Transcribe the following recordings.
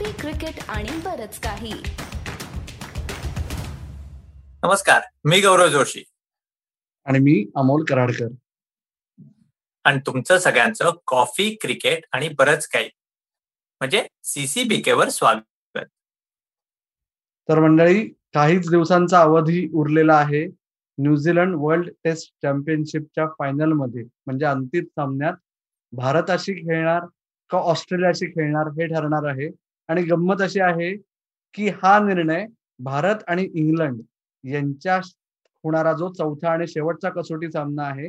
Coffee cricket आणि बरच काही. नमस्कार मी गौरव जोशी. आणि मी अमोल कराडकर. आणि तुमचं सगळ्यांचं कॉफी क्रिकेट आणि बरंच काही. म्हणजे सीसीबीकेवर स्वागत. तर मंडळी काहीच दिवसांचा अवधी उरलेला आहे. न्यूझीलंड वर्ल्ड टेस्ट चॅम्पियनशिपच्या फायनलमध्ये म्हणजे अंतिम सामन्यात भारताशी खेळणार का ऑस्ट्रेलियाशी खेळणार हे ठरणार आहे. आणि गंमत अशी आहे की हा निर्णय भारत आणि इंग्लंड यांच्या होणारा जो चौथा आणि शेवटचा कसोटी सामना आहे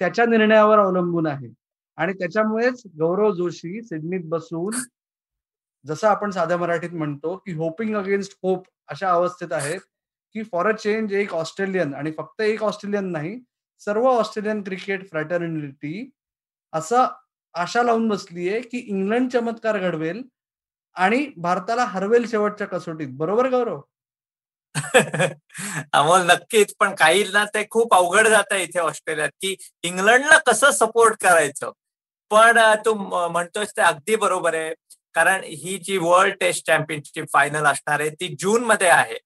त्याच्या निर्णयावर अवलंबून आहे. आणि त्याच्यामुळेच गौरव जोशी सिडनीत बसून जसं आपण साध्या मराठीत म्हणतो की होपिंग अगेन्स्ट होप अशा अवस्थेत आहेत की फॉर अ चेंज एक ऑस्ट्रेलियन आणि फक्त एक ऑस्ट्रेलियन नाही सर्व ऑस्ट्रेलियन क्रिकेट फ्रॅटर्निटी असं आशा लावून बसलीये की इंग्लंड चमत्कार घडवेल आणि भारताला हरवेल शेवटच्या कसोटीत. बरोबर गौरव? अमोल नक्कीच. पण काही ना ते खूप अवघड जात आहे इथे ऑस्ट्रेलियात की इंग्लंडला कसं सपोर्ट करायचं? पण तू म्हणतोस ते अगदी बरोबर आहे. कारण ही जी वर्ल्ड टेस्ट चॅम्पियनशिप फायनल असणार आहे ती जून मध्ये आहे.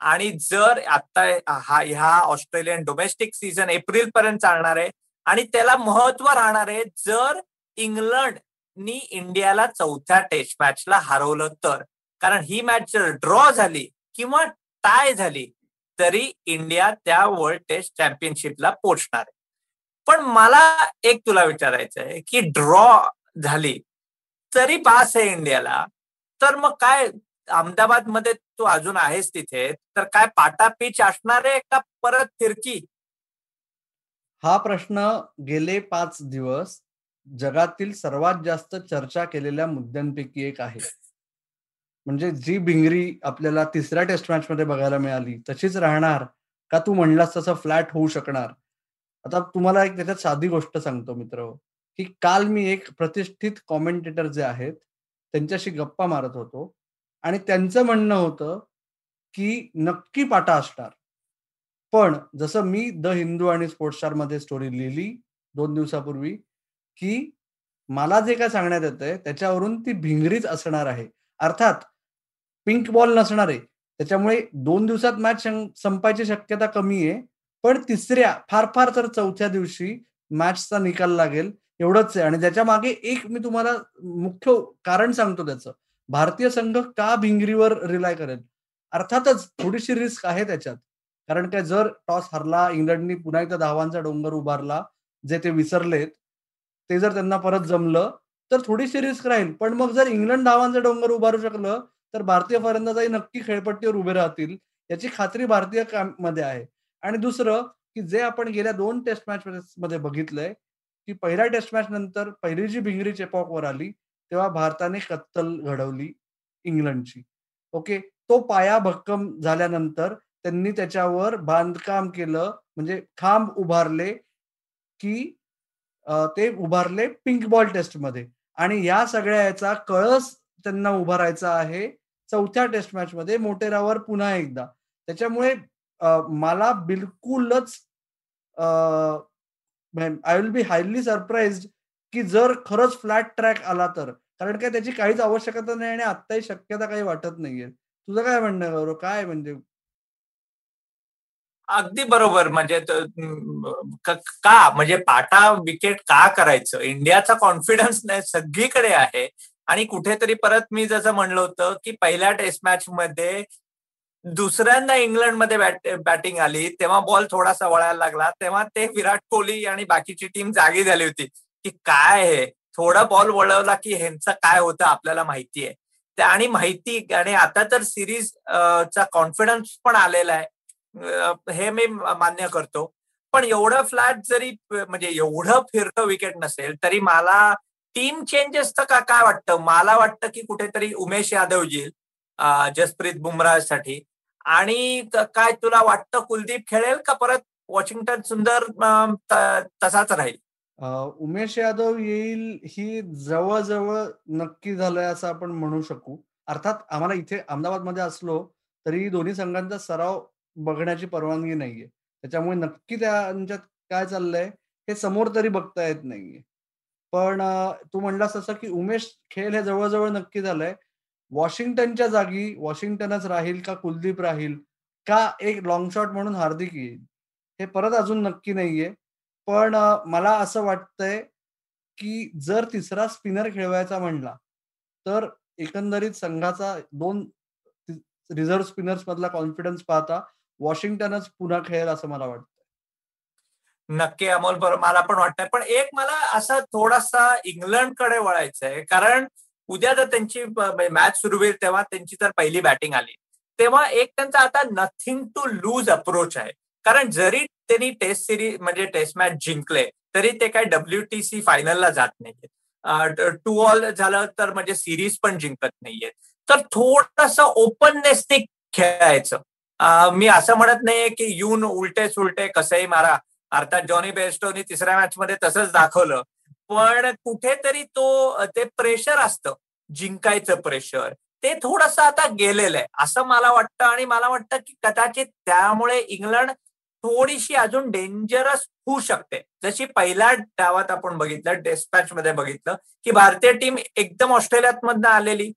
आणि जर आता हा ह्या ऑस्ट्रेलियन डोमेस्टिक सीझन एप्रिल पर्यंत चालणार आहे आणि त्याला महत्त्व राहणार आहे जर इंग्लंड नी इंडियाला चौथ्या टेस्ट मॅचला हरवलं तर. कारण ही मॅच जर ड्रॉ झाली किंवा टाय झाली तरी इंडिया त्या वर्ल्ड टेस्ट चॅम्पियनशिपला पोचणार आहे. पण मला एक तुला विचारायचं आहे की ड्रॉ झाली तरी पास आहे इंडियाला तर मग काय अहमदाबादमध्ये तू अजून आहेस तिथे तर काय पाटा पिच असणार आहे का परत फिरकी? हा प्रश्न गेले पाच दिवस जगातील सर्वात जास्त चर्चा केलेल्या मुद्द्यांपैकी एक आहे. म्हणजे जी भिंगरी आपल्याला तिसऱ्या टेस्ट मॅच मध्ये बघायला मिळाली तशीच राहणार का तू म्हणलास तसं फ्लॅट होऊ शकणार? आता तुम्हाला एक त्याच्यात साधी गोष्ट सांगतो मित्र की काल मी एक प्रतिष्ठित कॉमेंटेटर जे आहेत त्यांच्याशी गप्पा मारत होतो आणि त्यांचं म्हणणं होतं की नक्की पाटा असणार. पण जसं मी द हिंदू आणि स्पोर्ट्स स्टारमध्ये स्टोरी लिहिली दोन दिवसापूर्वी की मला जे काय सांगण्यात येतंय त्याच्यावरून ती भिंगरीच असणार आहे. अर्थात पिंक बॉल नसणार आहे. त्याच्यामुळे दोन दिवसात मॅच संपायची शक्यता कमी आहे. पण तिसऱ्या फार फार तर चौथ्या दिवशी मॅचचा निकाल लागेल एवढंच आहे. आणि त्याच्यामागे एक मी तुम्हाला मुख्य कारण सांगतो त्याचं. भारतीय संघ का भिंगरीवर रिलाय करेल? अर्थातच थोडीशी रिस्क आहे त्याच्यात. कारण काय जर टॉस हरला इंग्लंडनी पुन्हा एकदा धावांचा डोंगर उभारला जे ते विसरलेत ते जर त्यांना परत जमलं तर थोडीशी रिस्क राहील. पण मग जर इंग्लंड धावांचा डोंगर उभारू शकलं तर भारतीय फलंदाजाही नक्की खेळपट्टीवर उभे राहतील याची खात्री भारतीयमध्ये आहे. आणि दुसरं की जे आपण गेल्या दोन टेस्ट मॅच मध्ये बघितलंय की पहिल्या टेस्ट मॅच नंतर पहिली जी भिंगरी चेपॉकवर आली तेव्हा भारताने कत्तल घडवली इंग्लंडची. ओके? तो पाया भक्कम झाल्यानंतर त्यांनी त्याच्यावर बांधकाम केलं म्हणजे खांब उभारले की ते उभारले पिंक बॉल टेस्टमध्ये. आणि या सगळ्या याचा कळस त्यांना उभारायचा आहे चौथ्या टेस्ट मॅच मध्ये मोटेरावर पुन्हा एकदा. त्याच्यामुळे मला बिलकुलच I will be highly surprise की जर खरंच फ्लॅट ट्रॅक आला तर. कारण काय त्याची काहीच आवश्यकता नाही आणि आत्ताही शक्यता काही वाटत नाहीये. तुझं काय म्हणणं गौरव? काय म्हणजे अगदी बरोबर. म्हणजे का म्हणजे पाटा विकेट का करायचं? इंडियाचा कॉन्फिडन्स नाही सगळीकडे आहे. आणि कुठेतरी परत मी जसं म्हणलं होतं की पहिल्या टेस्ट मॅच मध्ये दुसऱ्यांदा इंग्लंडमध्ये बॅट बॅटिंग आली. तेव्हा बॉल थोडासा वळायला लागला. तेव्हा ते विराट कोहली आणि बाकीची टीम जागी झाली होती. की काय आहे थोडा बॉल वळवला की ह्यांचं काय होतं आपल्याला माहिती आहे आणि माहिती आणि आता तर सिरीज चा कॉन्फिडन्स पण आलेला आहे. हे मी मान्य करतो. पण एवढं फ्लॅट जरी म्हणजे एवढं फिरतं विकेट नसेल तरी मला टीम चेंजेसचं का काय वाटतं? मला वाटतं की कुठेतरी उमेश यादव येईल जसप्रीत बुमराहसाठी. आणि काय तुला वाटतं कुलदीप खेळेल का परत वॉशिंग्टन सुंदर तसाच राहील? उमेश यादव येईल ही जवळजवळ नक्की झालंय असं आपण म्हणू शकू. अर्थात आम्हाला इथे अहमदाबादमध्ये असलो तरी दोन्ही संघांचा सराव बघण्याची परवानगी नाहीये. त्याच्यामुळे नक्की त्यांच्यात काय चाललंय हे समोर तरी बघता येत नाहीये. पण तू म्हणलास असं की उमेश खेळ हे जवळजवळ नक्की झालंय. वॉशिंग्टनच्या जागी वॉशिंग्टनच राहील का कुलदीप राहील? का एक लॉंग शॉट म्हणून हार्दिक येईल? हे परत अजून नक्की नाहीये. पण मला असं वाटतंय की जर तिसरा स्पिनर खेळवायचा म्हणला तर एकंदरीत संघाचा दोन रिझर्व्ह स्पिनर्स मधला कॉन्फिडन्स पाहता वॉशिंग्टनच पुन्हा खेळेल असं मला वाटतं नक्की अमोल बरोबर मला पण वाटतंय. पण एक मला असा थोडासा इंग्लंडकडे वळायचंय. कारण उद्या जर त्यांची म्हणजे मॅच सुरू होईल तेव्हा त्यांची जर पहिली बॅटिंग आली. तेव्हा एक त्यांचा आता नथिंग टू लूज अप्रोच आहे. कारण जरी त्यांनी टेस्ट सिरीज म्हणजे टेस्ट मॅच जिंकले तरी ते काय डब्ल्यू टी सी फायनलला जात नाहीये टू ऑल झालं तर म्हणजे सिरीज पण जिंकत नाहीये तर थोडस ओपननेसने खेळायचं. मी असं म्हणत नाहीये की येऊन उलटे सुलटे कसंही मारा. अर्थात जॉनी बेस्टोनी तिसऱ्या मॅच मध्ये तसंच दाखवलं. पण कुठेतरी तो ते प्रेशर असतं. जिंकायचं प्रेशर. ते थोडस आता गेलेलं आहे. असं मला वाटतं आणि मला वाटतं की कदाचित त्यामुळे इंग्लंड थोडीशी अजून डेंजरस होऊ शकते. जशी पहिल्या डावात आपण बघितलं डेस्पॅच मध्ये बघितलं की भारतीय टीम एकदम ऑस्ट्रेलियात मधनं आलेली.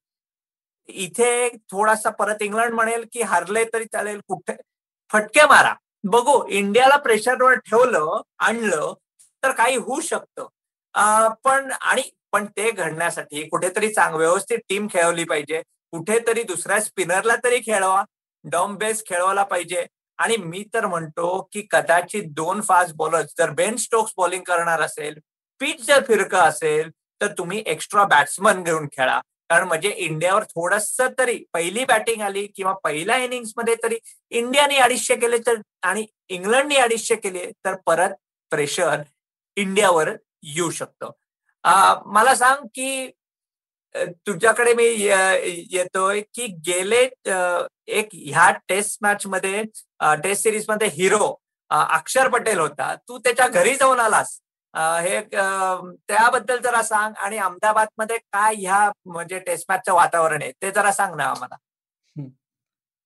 इथे थोडासा परत इंग्लंड म्हणेल की हरले तरी चालेल कुठे? फटके मारा. बघू इंडियाला प्रेशरवर ठेवलं आणलं तर काही होऊ शकतं. पण आणि पण ते घडण्यासाठी कुठेतरी चांग व्यवस्थित टीम खेळवली पाहिजे. कुठेतरी दुसऱ्या स्पिनरला तरी खेळवा. डॉम बेस खेळवायला पाहिजे. आणि मी तर म्हणतो की कदाचित दोन फास्ट बॉलर्स जर बेन स्टोक्स बॉलिंग करणार असेल पिच जर फिरकं असेल तर तुम्ही एक्स्ट्रा बॅट्समन घेऊन खेळा. कारण म्हणजे इंडियावर थोडस तरी पहिली बॅटिंग आली किंवा पहिल्या इनिंग्समध्ये तरी इंडियाने अडीचशे केले तर आणि इंग्लंडने अडीचशे केले तर परत प्रेशर इंडियावर येऊ शकतं. मला सांग की तुझ्याकडे मी येतोय की गेले एक ह्या टेस्ट मॅच मध्ये टेस्ट सिरीजमध्ये हिरो अक्षर पटेल होता. तू त्याच्या घरी जाऊन आलास. हे त्याबद्दल जरा सांग आणि अहमदाबादमध्ये काय ह्या म्हणजे टेस्ट मॅचचं वातावरण आहे ते जरा सांग ना आम्हाला.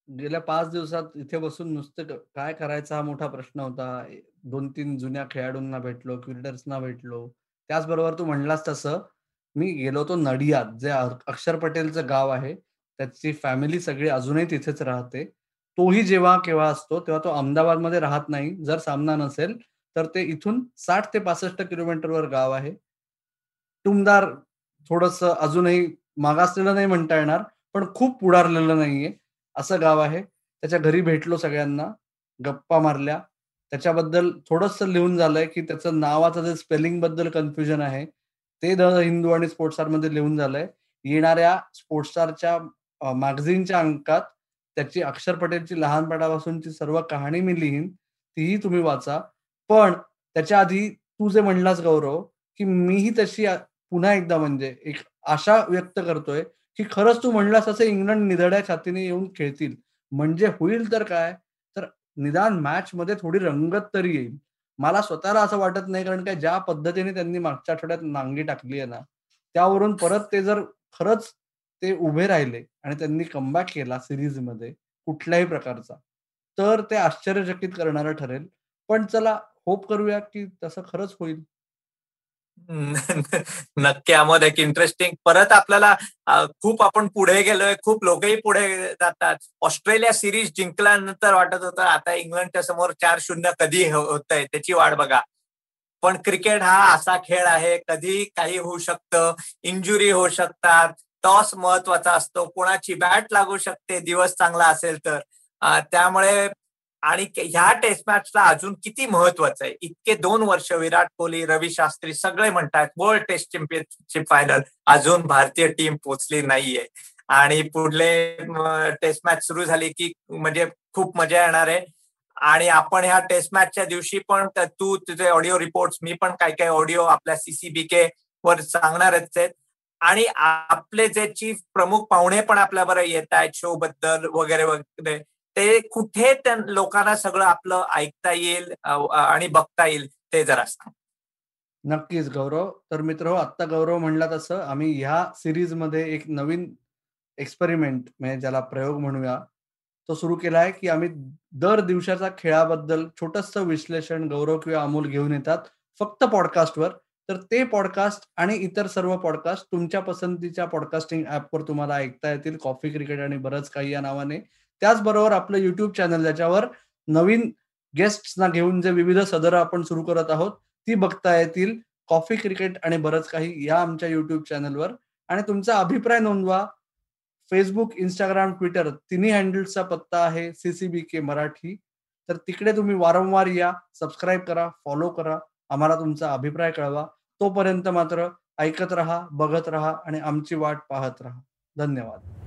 गेल्या पाच दिवसात इथे बसून नुसतं काय करायचा हा मोठा प्रश्न होता. दोन तीन जुन्या खेळाडूंना भेटलो क्रिकेटर्सना भेटलो. त्याचबरोबर तू म्हणलास तसं मी गेलो होतो नडियाद जे अक्षर पटेलचं गाव आहे. त्याची फॅमिली सगळी अजूनही तिथेच राहते. तोही जेव्हा केव्हा असतो तेव्हा तो अहमदाबादमध्ये राहत नाही. जर सामना नसेल तर ते इथून साठ ते पासष्ट किलोमीटरवर गाव आहे. टुमदार थोडस अजूनही मागासलेलं नाही म्हणता येणार पण खूप पुढारलेलं नाहीये. असं गाव आहे. त्याच्या घरी भेटलो सगळ्यांना गप्पा मारल्या. त्याच्याबद्दल थोडस लिहून झालंय की त्याचं नावाचं जे स्पेलिंगबद्दल कन्फ्युजन आहे ते द हिंदू आणि स्पोर्ट्समध्ये लिहून झालंय. येणाऱ्या स्पोर्ट्स स्टारच्या मॅगझिनच्या अंकात त्याची अक्षर पटेलची लहानपणापासूनची सर्व कहाणी मी लिहीन तीही तुम्ही वाचा. पण त्याच्या आधी तू जे म्हणलास गौरव की मीही तशी पुन्हा एकदा म्हणजे एक आशा व्यक्त करतोय की खरंच तू म्हणलास असं इंग्लंड निधड्या छातीने येऊन खेळतील. म्हणजे होईल तर काय? तर निदान मॅच मध्ये थोडी रंगत तरी येईल. मला स्वतःला असं वाटत नाही कारण काय ज्या पद्धतीने त्यांनी मागच्या आठवड्यात नांगी टाकली आहे ना त्यावरून परत ते जर खरंच ते उभे राहिले आणि त्यांनी कमबॅक केला सिरीजमध्ये कुठल्याही प्रकारचा तर ते आश्चर्यचकित करणारं ठरेल. पण चला होप करूया की तसं खरंच होईल. नक्की अमोद एक इंटरेस्टिंग परत आपल्याला खूप आपण पुढे गेलोय खूप लोकही पुढे जातात. ऑस्ट्रेलिया सिरीज जिंकल्यानंतर वाटत होतं आता इंग्लंडच्या समोर चार शून्य कधी हो, होत आहे त्याची वाट बघा. पण क्रिकेट हा असा खेळ आहे कधी काही होऊ शकतं इंजुरी होऊ शकतात टॉस महत्त्वाचा असतो कोणाची बॅट लागू शकते दिवस चांगला असेल तर. त्यामुळे आणि ह्या टेस्ट मॅचला अजून किती महत्वाचं आहे? इतके दोन वर्ष विराट कोहली रवी शास्त्री सगळे म्हणतात वर्ल्ड टेस्ट चॅम्पियनशिप फायनल अजून भारतीय टीम पोचली नाहीये. आणि पुढले टेस्ट मॅच सुरू झाली की म्हणजे खूप मजा येणार आहे. आणि आपण ह्या टेस्ट मॅचच्या दिवशी पण तू तुझे ऑडिओ रिपोर्ट मी पण काही काही ऑडिओ आपल्या सीसीबीके वर सांगणारच आहेत. आणि आपले जे चीफ प्रमुख पाहुणे पण आपल्या बरं येत आहेत शो बद्दल वगैरे वगैरे. ते कुठे त्या लोकांना सगळं आपलं ऐकता येईल आणि बघता येईल ते जरा सांग. नक्कीच गौरव. तर मित्र आता गौरव म्हणला तसं आम्ही ह्या सिरीजमध्ये एक नवीन एक्सपेरिमेंट म्हणजे ज्याला प्रयोग म्हणूया तो सुरू केला आहे की आम्ही दर दिवसाच्या खेळाबद्दल छोटस विश्लेषण गौरव किंवा अमोल घेऊन येतात फक्त पॉडकास्टवर. तर ते पॉडकास्ट आणि इतर सर्व पॉडकास्ट तुमच्या पसंतीच्या पॉडकास्टिंग ऍपवर तुम्हाला ऐकता येतील. कॉफी क्रिकेट आणि बरंच काही या नावाने. त्याचबरोबर आपलं युट्यूब चॅनल ज्याच्यावर नवीन गेस्टना घेऊन जे विविध सदर आपण सुरू करत आहोत ती बघता येतील. कॉफी क्रिकेट आणि बरंच काही या आमच्या युट्यूब चॅनलवर आणि तुमचा अभिप्राय नोंदवा. फेसबुक इंस्टाग्राम ट्विटर तिन्ही हँडल्सचा पत्ता आहे सीसीबी के मराठी. तर तिकडे तुम्ही वारंवार या सबस्क्राईब करा फॉलो करा. आम्हाला तुमचा अभिप्राय कळवा. तोपर्यंत मात्र ऐकत रहा बघत रहा आणि आमची वाट पाहत रहा. धन्यवाद.